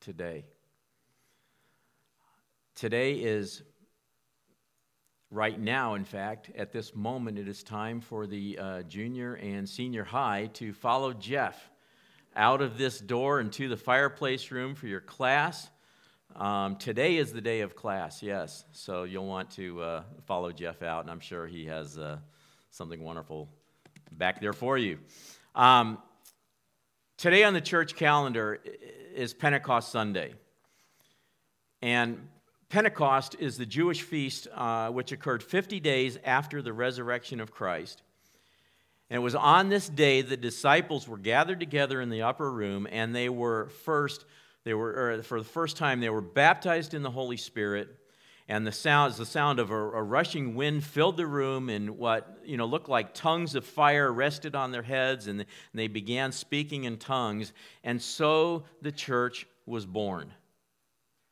today. Today is, right now, in fact, at this moment, it is time for the uh, junior and senior high to follow Jeff out of this door into the fireplace room for your class. Um, today is the day of class, yes. So you'll want to uh, follow Jeff out, and I'm sure he has uh, something wonderful back there for you. Um, today on the church calendar is Pentecost Sunday. And Pentecost is the Jewish feast uh, which occurred 50 days after the resurrection of Christ. And it was on this day the disciples were gathered together in the upper room, and they were first, they were, for the first time, they were baptized in the Holy Spirit. And the sound, the sound of a, a rushing wind filled the room, and what you know looked like tongues of fire rested on their heads, and they began speaking in tongues. And so the church was born.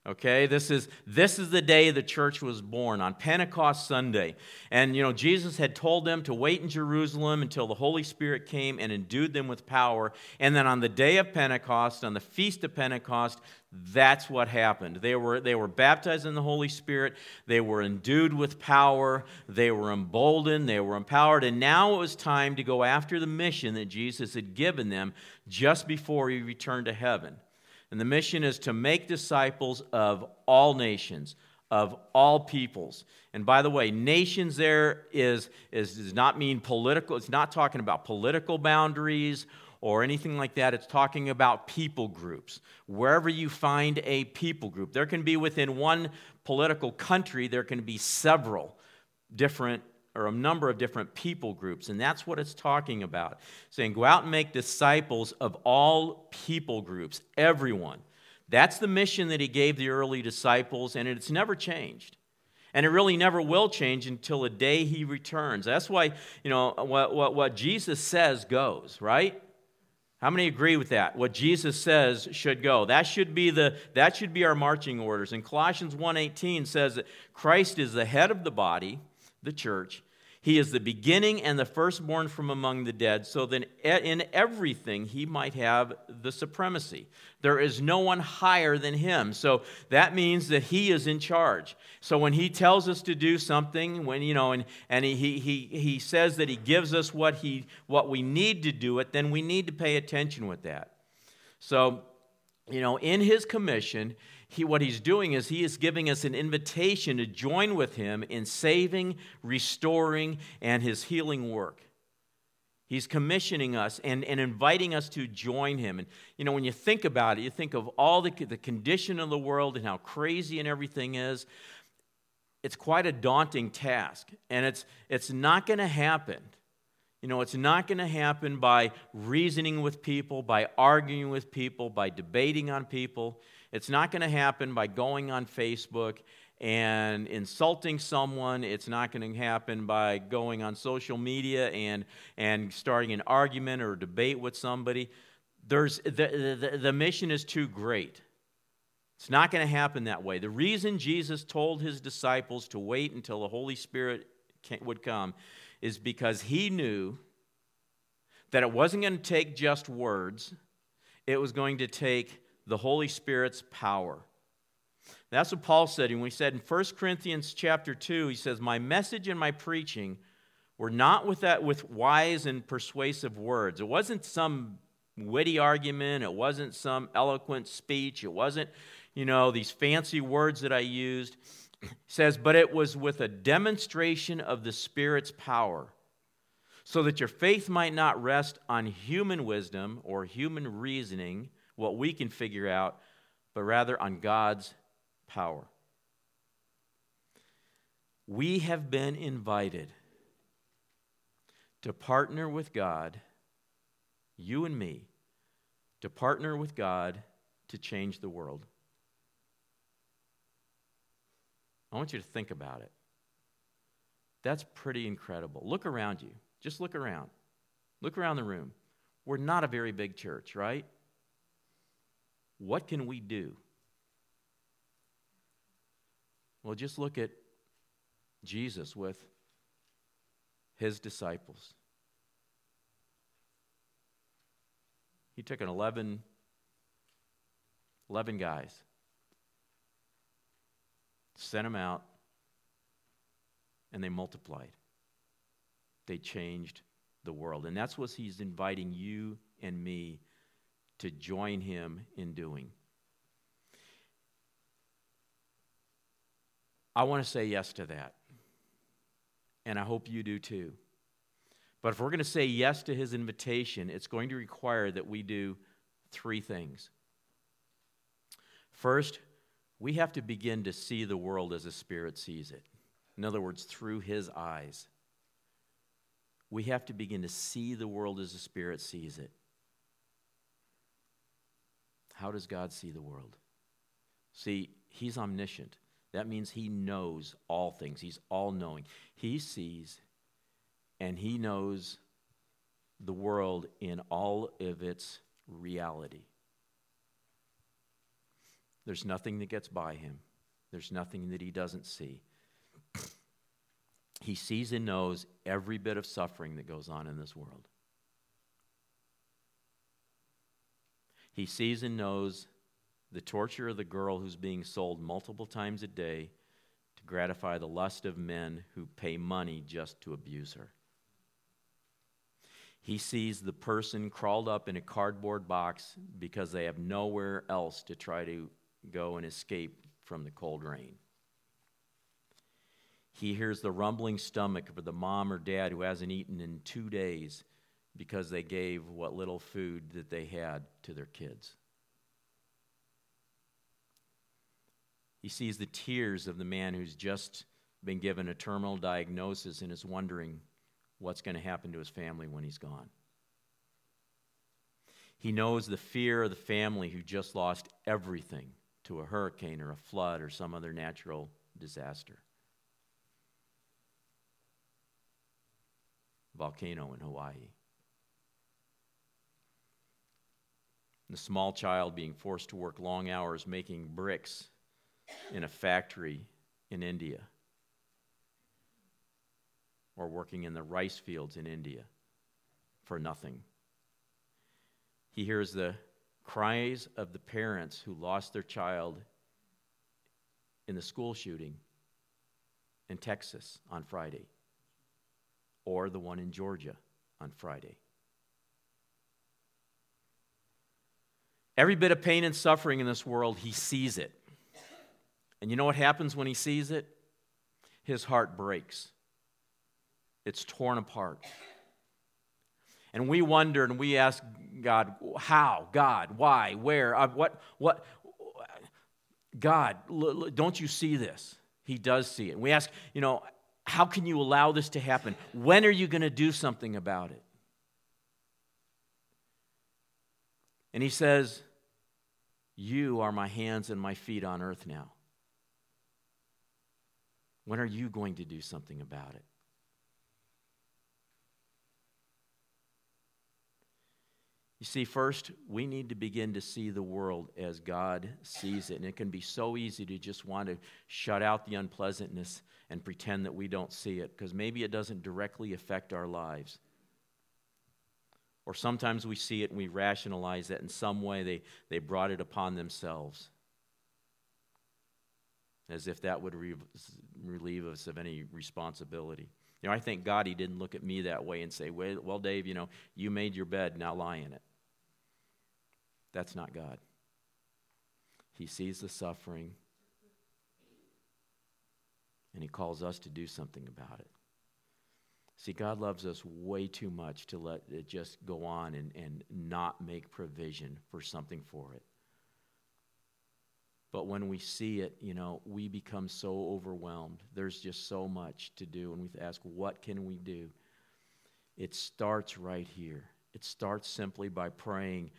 Okay, this is this is the day the church was born on Pentecost Sunday. And you know, Jesus had told them to wait in Jerusalem until the Holy Spirit came and endued them with power. And then on the day of Pentecost, on the feast of Pentecost, that's what happened. They were they were baptized in the Holy Spirit, they were endued with power, they were emboldened, they were empowered, and now it was time to go after the mission that Jesus had given them just before he returned to heaven. And the mission is to make disciples of all nations, of all peoples. And by the way, nations there is, is, does not mean political, it's not talking about political boundaries or anything like that. It's talking about people groups. Wherever you find a people group, there can be within one political country, there can be several different or a number of different people groups. And that's what it's talking about. Saying, go out and make disciples of all people groups, everyone. That's the mission that he gave the early disciples, and it's never changed. And it really never will change until the day he returns. That's why, you know, what, what, what Jesus says goes, right? How many agree with that? What Jesus says should go. That should be the that should be our marching orders. And Colossians 1:18 says that Christ is the head of the body, the church, he is the beginning and the firstborn from among the dead, so that in everything he might have the supremacy. There is no one higher than him. So that means that he is in charge. So when he tells us to do something, when you know, and, and he, he, he says that he gives us what he what we need to do it, then we need to pay attention with that. So, you know, in his commission, he, what he's doing is he is giving us an invitation to join with him in saving, restoring, and his healing work. He's commissioning us and, and inviting us to join him. And, you know, when you think about it, you think of all the, the condition of the world and how crazy and everything is. It's quite a daunting task. And it's, it's not going to happen. You know, it's not going to happen by reasoning with people, by arguing with people, by debating on people. It's not going to happen by going on Facebook and insulting someone. It's not going to happen by going on social media and, and starting an argument or debate with somebody. There's, the, the, the mission is too great. It's not going to happen that way. The reason Jesus told his disciples to wait until the Holy Spirit would come is because he knew that it wasn't going to take just words, it was going to take the Holy Spirit's power. That's what Paul said when he said in 1 Corinthians chapter 2, he says, My message and my preaching were not with that with wise and persuasive words. It wasn't some witty argument, it wasn't some eloquent speech, it wasn't, you know, these fancy words that I used. He says, but it was with a demonstration of the Spirit's power, so that your faith might not rest on human wisdom or human reasoning what we can figure out, but rather on God's power. We have been invited to partner with God, you and me, to partner with God to change the world. I want you to think about it. That's pretty incredible. Look around you. Just look around. Look around the room. We're not a very big church, right? What can we do? Well, just look at Jesus with his disciples. He took an 11 11 guys. Sent them out, and they multiplied. They changed the world. And that's what he's inviting you and me to join him in doing. I want to say yes to that. And I hope you do too. But if we're going to say yes to his invitation, it's going to require that we do three things. First, we have to begin to see the world as the Spirit sees it. In other words, through his eyes. We have to begin to see the world as the Spirit sees it. How does God see the world? See, he's omniscient. That means he knows all things, he's all knowing. He sees and he knows the world in all of its reality. There's nothing that gets by him, there's nothing that he doesn't see. He sees and knows every bit of suffering that goes on in this world. He sees and knows the torture of the girl who's being sold multiple times a day to gratify the lust of men who pay money just to abuse her. He sees the person crawled up in a cardboard box because they have nowhere else to try to go and escape from the cold rain. He hears the rumbling stomach of the mom or dad who hasn't eaten in two days because they gave what little food that they had to their kids. He sees the tears of the man who's just been given a terminal diagnosis and is wondering what's going to happen to his family when he's gone. He knows the fear of the family who just lost everything to a hurricane or a flood or some other natural disaster. Volcano in Hawaii. The small child being forced to work long hours making bricks in a factory in India or working in the rice fields in India for nothing. He hears the cries of the parents who lost their child in the school shooting in Texas on Friday, or the one in Georgia on Friday. Every bit of pain and suffering in this world, he sees it. And you know what happens when he sees it? His heart breaks, it's torn apart. And we wonder and we ask God, how? God, why? Where? Uh, what? What? God, don't you see this? He does see it. We ask, you know, how can you allow this to happen? When are you going to do something about it? And he says, You are my hands and my feet on earth now. When are you going to do something about it? You see, first, we need to begin to see the world as God sees it. And it can be so easy to just want to shut out the unpleasantness and pretend that we don't see it because maybe it doesn't directly affect our lives. Or sometimes we see it and we rationalize that in some way they, they brought it upon themselves as if that would re- relieve us of any responsibility. You know, I thank God he didn't look at me that way and say, well, well, Dave, you know, you made your bed, now lie in it. That's not God. He sees the suffering and he calls us to do something about it. See, God loves us way too much to let it just go on and, and not make provision for something for it. But when we see it, you know, we become so overwhelmed. There's just so much to do. And we ask, what can we do? It starts right here. It starts simply by praying,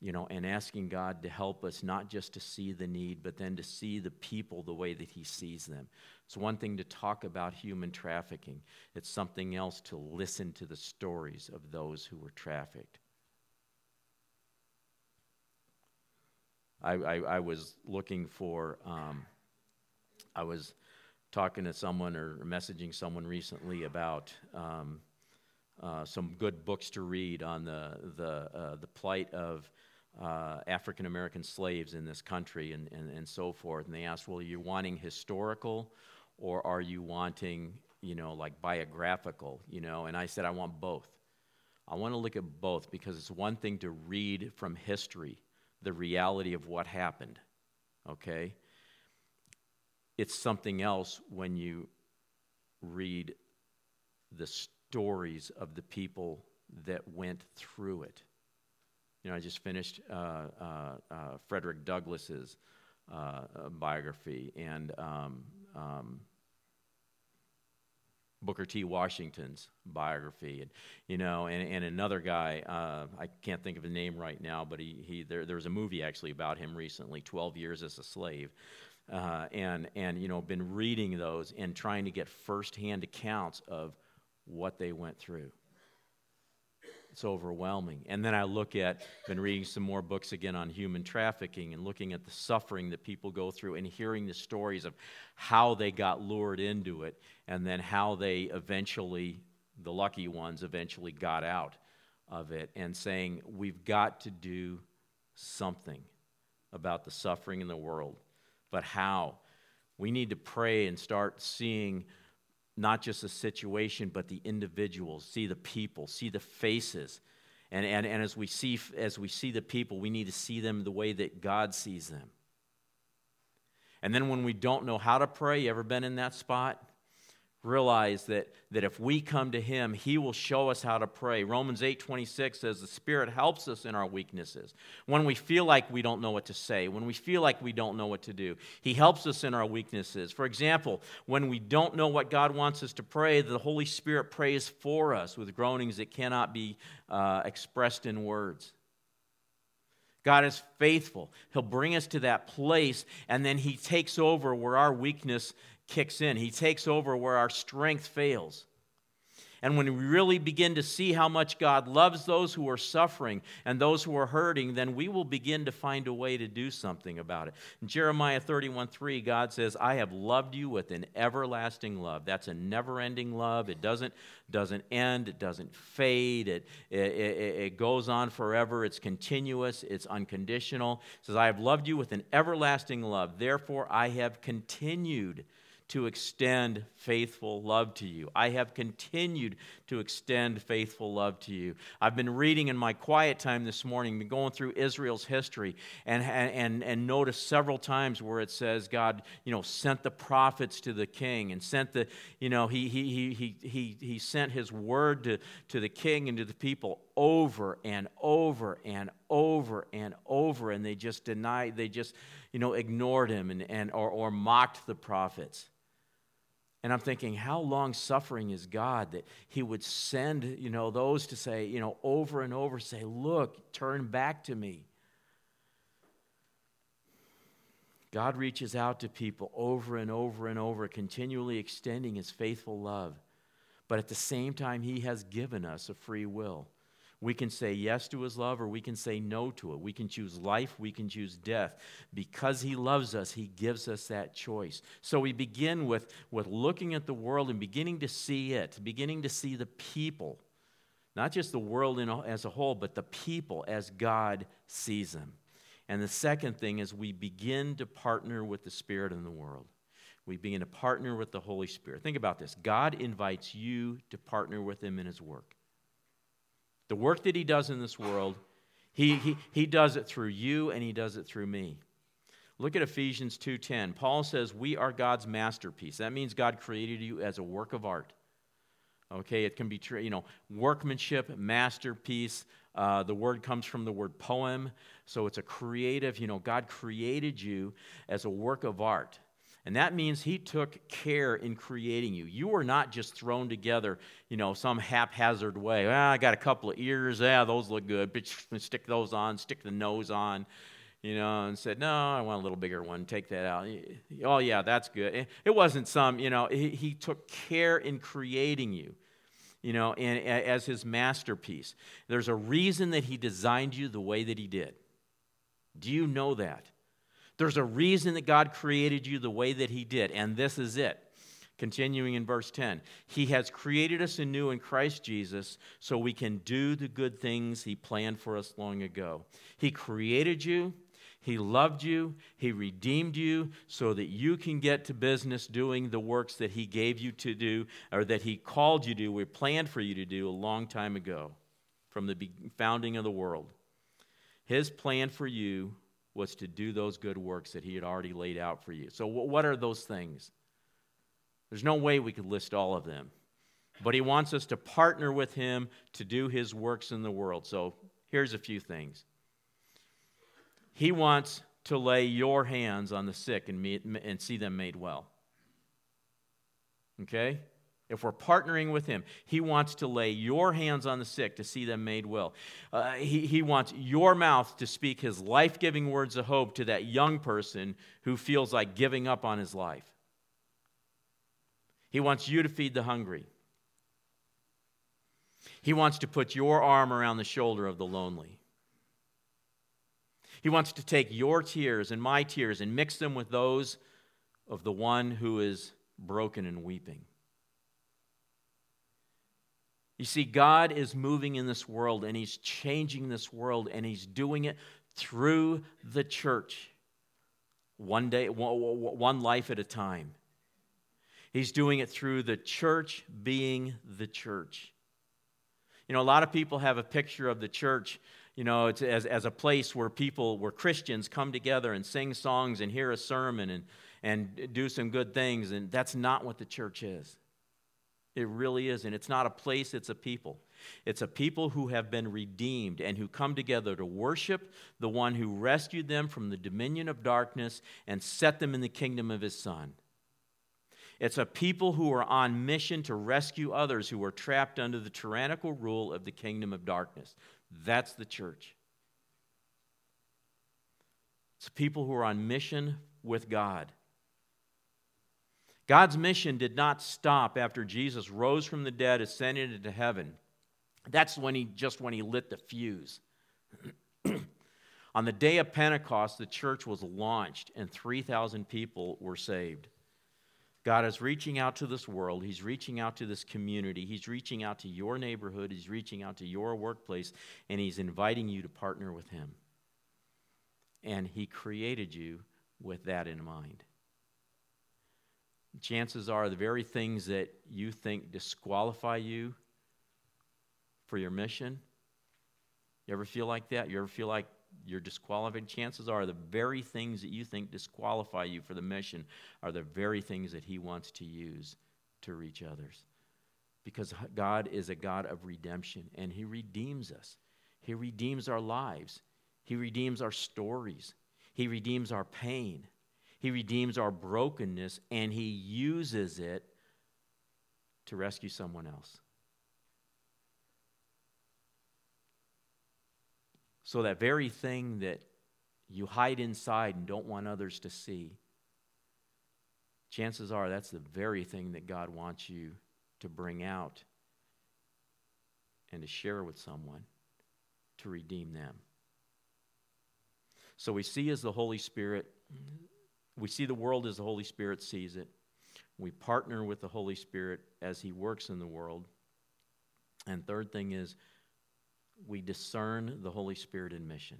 you know, and asking God to help us not just to see the need, but then to see the people the way that He sees them. It's one thing to talk about human trafficking, it's something else to listen to the stories of those who were trafficked. I, I, I was looking for, um, I was talking to someone or messaging someone recently about um, uh, some good books to read on the, the, uh, the plight of uh, African American slaves in this country and, and, and so forth. And they asked, well, are you wanting historical or are you wanting, you know, like biographical, you know? And I said, I want both. I want to look at both because it's one thing to read from history the reality of what happened, okay? It's something else when you read the stories of the people that went through it. You know, I just finished uh, uh, uh, Frederick Douglass's uh, biography and um, um, Booker T. Washington's biography, and you know, and, and another guy, uh, I can't think of his name right now, but he, he there, there was a movie actually about him recently, 12 Years as a Slave, uh, and and you know, been reading those and trying to get firsthand accounts of what they went through. It's overwhelming. And then I look at, been reading some more books again on human trafficking and looking at the suffering that people go through and hearing the stories of how they got lured into it and then how they eventually, the lucky ones, eventually got out of it and saying, we've got to do something about the suffering in the world. But how? We need to pray and start seeing not just the situation, but the individuals, see the people, see the faces. And, and, and as, we see, as we see the people, we need to see them the way that God sees them. And then when we don't know how to pray, you ever been in that spot? Realize that, that if we come to him he will show us how to pray. Romans 8 26 says the spirit helps us in our weaknesses. When we feel like we don't know what to say when we feel like we don't know what to do he helps us in our weaknesses. For example when we don't know what god wants us to pray the holy spirit prays for us with groanings that cannot be uh, expressed in words God is faithful. He'll bring us to that place, and then He takes over where our weakness kicks in. He takes over where our strength fails. And when we really begin to see how much God loves those who are suffering and those who are hurting, then we will begin to find a way to do something about it. In Jeremiah 31 3, God says, I have loved you with an everlasting love. That's a never ending love. It doesn't, doesn't end, it doesn't fade, it, it, it, it goes on forever. It's continuous, it's unconditional. It says, I have loved you with an everlasting love. Therefore, I have continued to extend faithful love to you. I have continued to extend faithful love to you. I've been reading in my quiet time this morning, been going through Israel's history, and, and, and noticed several times where it says God, you know, sent the prophets to the king and sent the, you know, he, he, he, he, he, sent his word to, to the king and to the people over and over and over and over, and they just denied, they just, you know, ignored him and, and or, or mocked the prophets. And I'm thinking, how long suffering is God that He would send, you know, those to say, you know, over and over, say, look, turn back to me. God reaches out to people over and over and over, continually extending His faithful love. But at the same time, He has given us a free will. We can say yes to his love or we can say no to it. We can choose life, we can choose death. Because he loves us, he gives us that choice. So we begin with, with looking at the world and beginning to see it, beginning to see the people, not just the world in, as a whole, but the people as God sees them. And the second thing is we begin to partner with the Spirit in the world. We begin to partner with the Holy Spirit. Think about this God invites you to partner with Him in His work. The work that he does in this world, he, he, he does it through you and he does it through me. Look at Ephesians 2:10. Paul says, "We are God's masterpiece." That means God created you as a work of art. Okay, it can be you know workmanship, masterpiece. Uh, the word comes from the word poem, so it's a creative. You know, God created you as a work of art. And that means he took care in creating you. You were not just thrown together, you know, some haphazard way. Well, I got a couple of ears. Yeah, those look good. But Stick those on, stick the nose on, you know, and said, no, I want a little bigger one. Take that out. Oh, yeah, that's good. It wasn't some, you know, he, he took care in creating you you know, and, as his masterpiece. There's a reason that he designed you the way that he did. Do you know that? There's a reason that God created you the way that He did, and this is it Continuing in verse 10, He has created us anew in Christ Jesus so we can do the good things He planned for us long ago. He created you, He loved you, He redeemed you so that you can get to business doing the works that He gave you to do or that He called you to, or planned for you to do a long time ago from the founding of the world. His plan for you was to do those good works that He had already laid out for you. So, what are those things? There's no way we could list all of them. But he wants us to partner with him to do his works in the world. So here's a few things. He wants to lay your hands on the sick and, meet, and see them made well. Okay? If we're partnering with him, he wants to lay your hands on the sick to see them made well. Uh, he, he wants your mouth to speak his life giving words of hope to that young person who feels like giving up on his life. He wants you to feed the hungry. He wants to put your arm around the shoulder of the lonely. He wants to take your tears and my tears and mix them with those of the one who is broken and weeping. You see, God is moving in this world and He's changing this world and He's doing it through the church, one day, one life at a time. He's doing it through the church being the church. You know, a lot of people have a picture of the church, you know, as, as a place where people, where Christians come together and sing songs and hear a sermon and, and do some good things. And that's not what the church is. It really isn't. It's not a place, it's a people. It's a people who have been redeemed and who come together to worship the one who rescued them from the dominion of darkness and set them in the kingdom of his Son. It's a people who are on mission to rescue others who are trapped under the tyrannical rule of the kingdom of darkness. That's the church. It's people who are on mission with God. God's mission did not stop after Jesus rose from the dead, ascended into heaven. That's when he just when he lit the fuse. On the day of Pentecost, the church was launched and 3,000 people were saved. God is reaching out to this world. He's reaching out to this community. He's reaching out to your neighborhood. He's reaching out to your workplace, and He's inviting you to partner with Him. And He created you with that in mind. Chances are the very things that you think disqualify you for your mission. You ever feel like that? You ever feel like you're disqualified, chances are the very things that you think disqualify you for the mission are the very things that He wants to use to reach others. Because God is a God of redemption, and He redeems us. He redeems our lives, He redeems our stories, He redeems our pain, He redeems our brokenness, and He uses it to rescue someone else. So, that very thing that you hide inside and don't want others to see, chances are that's the very thing that God wants you to bring out and to share with someone to redeem them. So, we see as the Holy Spirit, we see the world as the Holy Spirit sees it. We partner with the Holy Spirit as He works in the world. And third thing is, we discern the Holy Spirit in mission.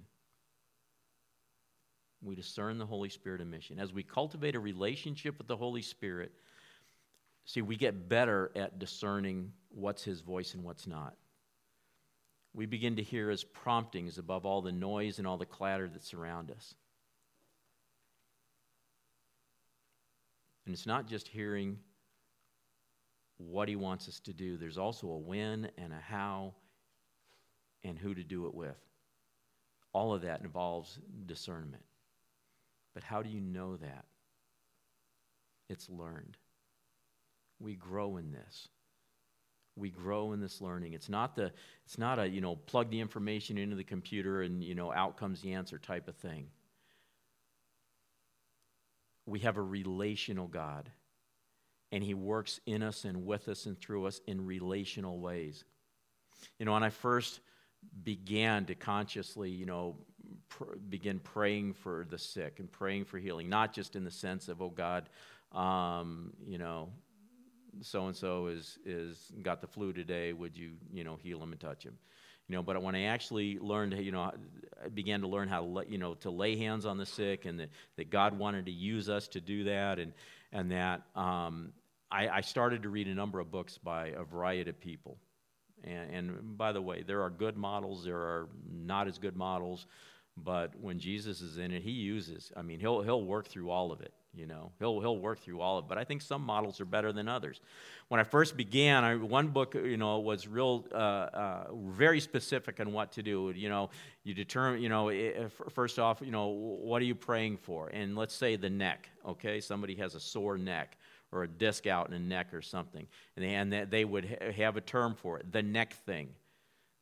We discern the Holy Spirit in mission. As we cultivate a relationship with the Holy Spirit, see, we get better at discerning what's His voice and what's not. We begin to hear His promptings above all the noise and all the clatter that surround us. And it's not just hearing what He wants us to do, there's also a when and a how and who to do it with. All of that involves discernment. But how do you know that? It's learned. We grow in this. We grow in this learning. It's not the it's not a, you know, plug the information into the computer and, you know, out comes the answer type of thing. We have a relational God. And he works in us and with us and through us in relational ways. You know, when I first began to consciously, you know, pr- begin praying for the sick and praying for healing, not just in the sense of, oh God, um, you know, so and so is is got the flu today. Would you you know heal him and touch him? You know, but when I actually learned, you know, I began to learn how to, you know, to lay hands on the sick, and that, that God wanted to use us to do that, and and that um, I, I started to read a number of books by a variety of people. And, and by the way, there are good models, there are not as good models, but when Jesus is in it, he uses. I mean, he'll he'll work through all of it. You know, he'll he'll work through all of it. But I think some models are better than others. When I first began, I, one book, you know, was real, uh, uh, very specific on what to do. You know, you determine, you know, first off, you know, what are you praying for? And let's say the neck. Okay, somebody has a sore neck or a disc out in the neck or something, and they, and they would have a term for it, the neck thing.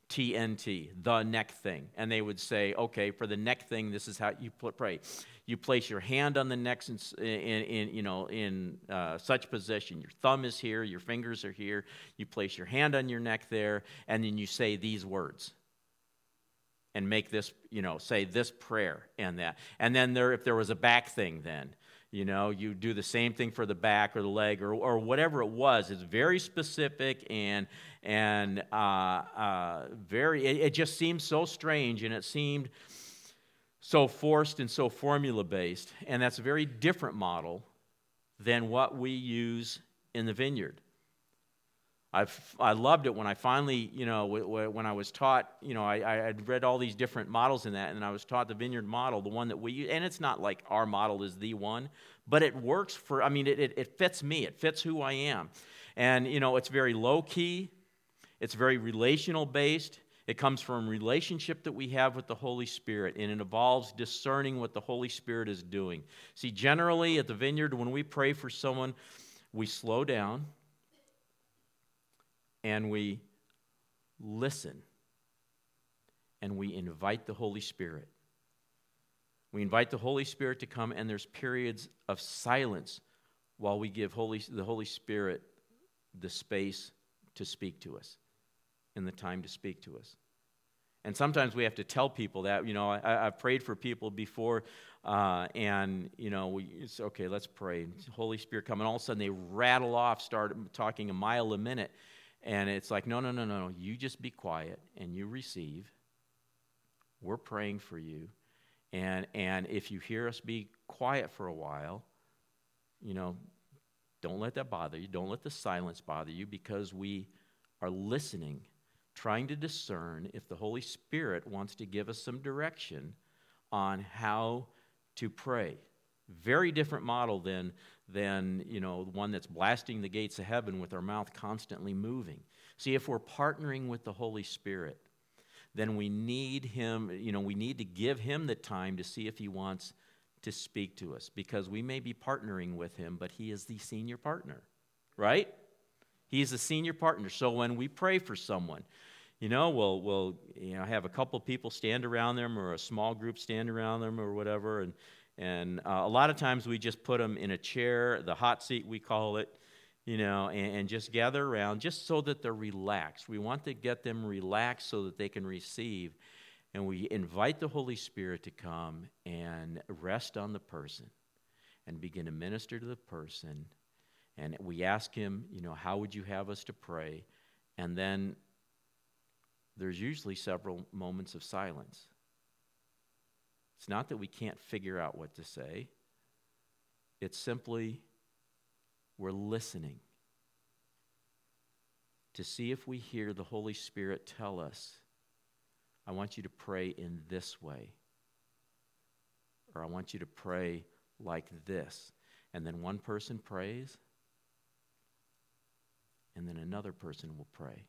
TNT, the neck thing. And they would say, okay, for the neck thing, this is how you pray. You place your hand on the neck in, in, in you know, in uh, such position. Your thumb is here, your fingers are here. You place your hand on your neck there, and then you say these words. And make this, you know, say this prayer and that. And then there, if there was a back thing, then you know you do the same thing for the back or the leg or, or whatever it was. It's very specific and and uh, uh, very it, it, just seemed so strange and it seemed so forced and so formula based and that's a very different model than what we use in the vineyard I've, I loved it when I finally, you know, when I was taught, you know, I, I had read all these different models in that, and I was taught the vineyard model, the one that we use. And it's not like our model is the one, but it works for, I mean, it, it, it fits me, it fits who I am. And, you know, it's very low key, it's very relational based. It comes from relationship that we have with the Holy Spirit, and it involves discerning what the Holy Spirit is doing. See, generally at the vineyard, when we pray for someone, we slow down and we listen and we invite the Holy Spirit. We invite the Holy Spirit to come, and there's periods of silence while we give Holy, the Holy Spirit the space to speak to us and the time to speak to us. And sometimes we have to tell people that. You know, I, have prayed for people before, uh, and, you know, we, it's okay, let's pray. Holy Spirit come, and all of a sudden they rattle off, start talking a mile a minute. And it's like, no, no, no, no, no. You just be quiet and you receive. We're praying for you. And, and if you hear us be quiet for a while, you know, don't let that bother you. Don't let the silence bother you because we are listening, trying to discern if the Holy Spirit wants to give us some direction on how to pray. Very different model than than you know one that's blasting the gates of heaven with our mouth constantly moving. See if we're partnering with the holy spirit then we need him you know we need to give him the time to see if he wants to speak to us because we may be partnering with him but he is the senior partner right? He's the senior partner. So when we pray for someone you know we'll, we'll you know have a couple people stand around them or a small group stand around them or whatever and and uh, a lot of times we just put them in a chair, the hot seat we call it, you know, and, and, just gather around just so that they're relaxed. We want to get them relaxed so that they can receive. And we invite the Holy Spirit to come and rest on the person and begin to minister to the person. And we ask him, you know, how would you have us to pray? And then there's usually several moments of silence. It's not that we can't figure out what to say, it's simply we're listening to see if we hear the Holy Spirit tell us, I want you to pray in this way, or I want you to pray like this. And then one person prays, and then another person will pray.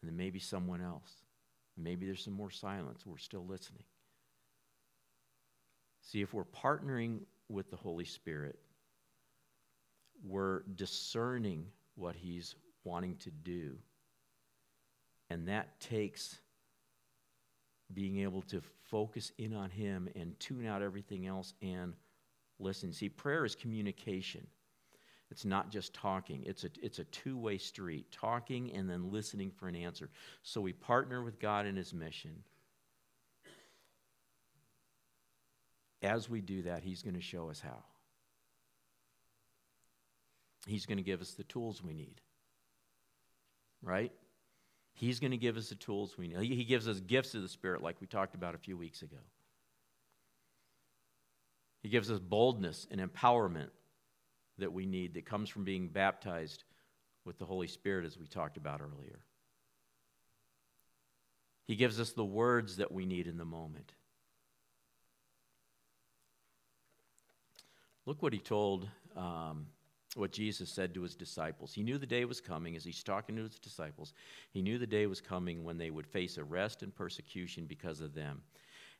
And then maybe someone else. Maybe there's some more silence. We're still listening. See, if we're partnering with the Holy Spirit, we're discerning what He's wanting to do. And that takes being able to focus in on Him and tune out everything else and listen. See, prayer is communication. It's not just talking, it's a, it's a two way street talking and then listening for an answer. So we partner with God in His mission. As we do that, He's going to show us how. He's going to give us the tools we need. Right? He's going to give us the tools we need. He gives us gifts of the Spirit, like we talked about a few weeks ago. He gives us boldness and empowerment that we need that comes from being baptized with the Holy Spirit, as we talked about earlier. He gives us the words that we need in the moment. Look what he told, um, what Jesus said to his disciples. He knew the day was coming as he's talking to his disciples. He knew the day was coming when they would face arrest and persecution because of them.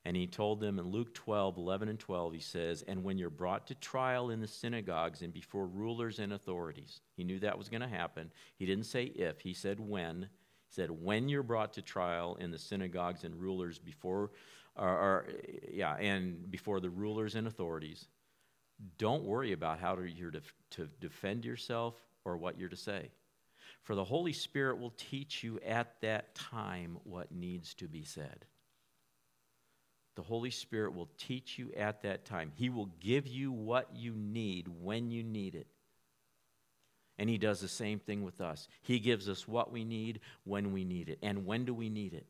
And he told them in Luke 12, 11 and 12, he says, And when you're brought to trial in the synagogues and before rulers and authorities, he knew that was going to happen. He didn't say if, he said when. He said, When you're brought to trial in the synagogues and rulers before, or, or yeah, and before the rulers and authorities, don't worry about how you're to, to defend yourself or what you're to say. For the Holy Spirit will teach you at that time what needs to be said. The Holy Spirit will teach you at that time. He will give you what you need when you need it. And He does the same thing with us. He gives us what we need when we need it. And when do we need it?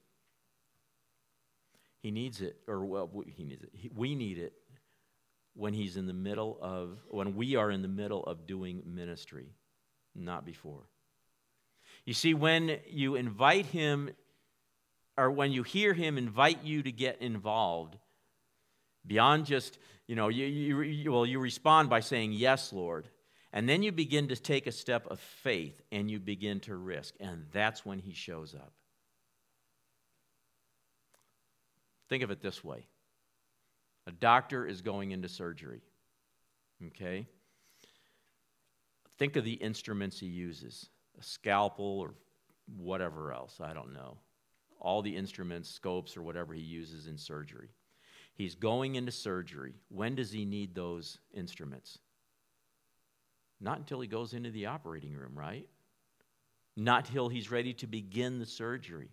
He needs it, or well, He needs it. He, we need it when He's in the middle of, when we are in the middle of doing ministry, not before. You see, when you invite Him or when you hear him invite you to get involved, beyond just, you know, you, you, you, well, you respond by saying, Yes, Lord. And then you begin to take a step of faith and you begin to risk. And that's when he shows up. Think of it this way a doctor is going into surgery. Okay? Think of the instruments he uses a scalpel or whatever else, I don't know all the instruments, scopes, or whatever he uses in surgery. He's going into surgery. When does he need those instruments? Not until he goes into the operating room, right? Not till he's ready to begin the surgery.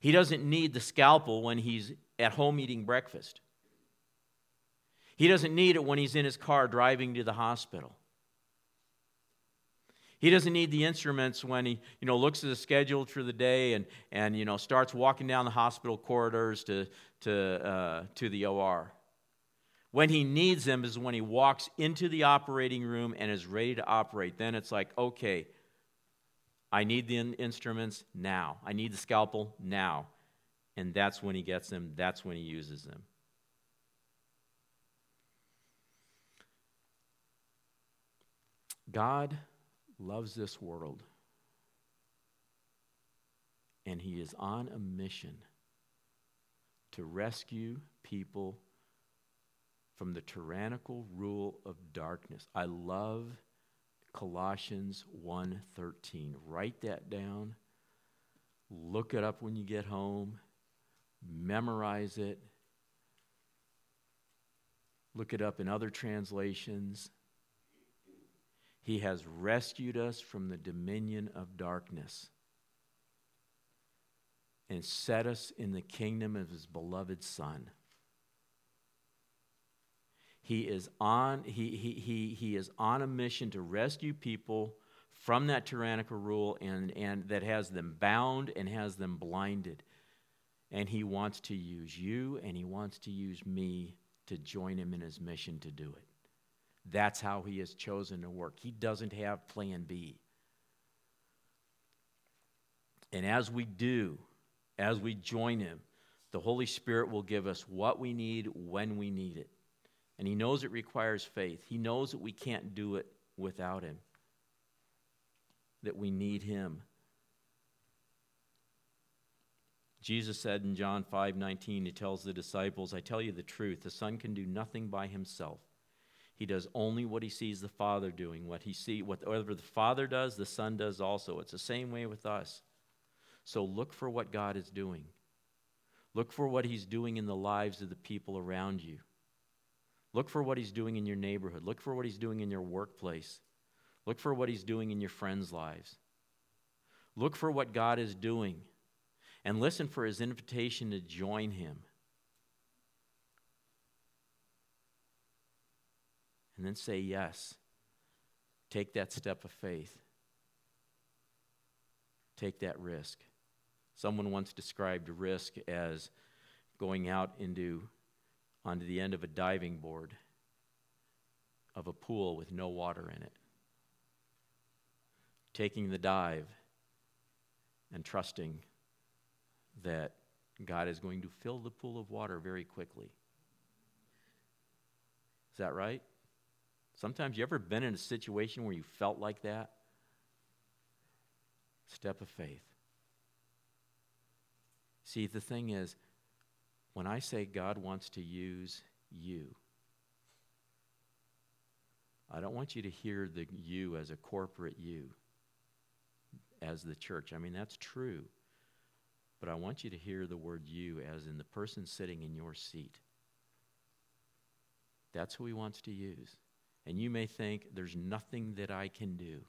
He doesn't need the scalpel when he's at home eating breakfast. He doesn't need it when he's in his car driving to the hospital. He doesn't need the instruments when he, you know, looks at the schedule for the day and, and you know, starts walking down the hospital corridors to, to, uh, to the OR. When he needs them is when he walks into the operating room and is ready to operate. Then it's like, okay, I need the in- instruments now. I need the scalpel now. And that's when he gets them, that's when he uses them. God loves this world. And he is on a mission to rescue people from the tyrannical rule of darkness. I love Colossians 1:13. Write that down. Look it up when you get home. Memorize it. Look it up in other translations. He has rescued us from the dominion of darkness and set us in the kingdom of his beloved Son. He is on, he, he, he, he is on a mission to rescue people from that tyrannical rule and, and that has them bound and has them blinded. And he wants to use you and he wants to use me to join him in his mission to do it. That's how he has chosen to work. He doesn't have plan B. And as we do, as we join him, the Holy Spirit will give us what we need when we need it. And he knows it requires faith. He knows that we can't do it without him, that we need him. Jesus said in John 5 19, he tells the disciples, I tell you the truth, the Son can do nothing by himself. He does only what he sees the Father doing. What he see, whatever the Father does, the Son does also. It's the same way with us. So look for what God is doing. Look for what he's doing in the lives of the people around you. Look for what he's doing in your neighborhood. Look for what he's doing in your workplace. Look for what he's doing in your friends' lives. Look for what God is doing and listen for his invitation to join him. And then say yes Take that step of faith. Take that risk. Someone once described risk as going out into onto the end of a diving board of a pool with no water in it. Taking the dive and trusting that God is going to fill the pool of water very quickly. Is that right? Sometimes you ever been in a situation where you felt like that? Step of faith. See, the thing is, when I say God wants to use you, I don't want you to hear the you as a corporate you, as the church. I mean, that's true. But I want you to hear the word you as in the person sitting in your seat. That's who he wants to use. And you may think, there's nothing that I can do.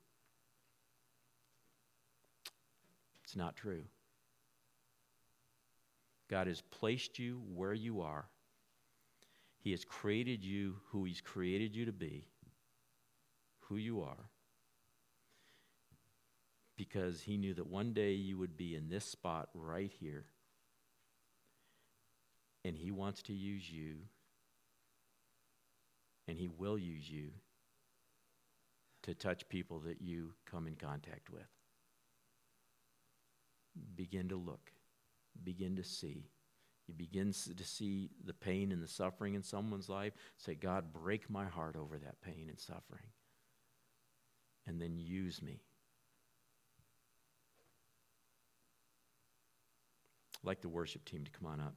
It's not true. God has placed you where you are. He has created you who He's created you to be, who you are, because He knew that one day you would be in this spot right here. And He wants to use you, and He will use you to touch people that you come in contact with. Begin to look begin to see. You begin to see the pain and the suffering in someone's life. Say, God, break my heart over that pain and suffering. And then use me. I'd like the worship team to come on up.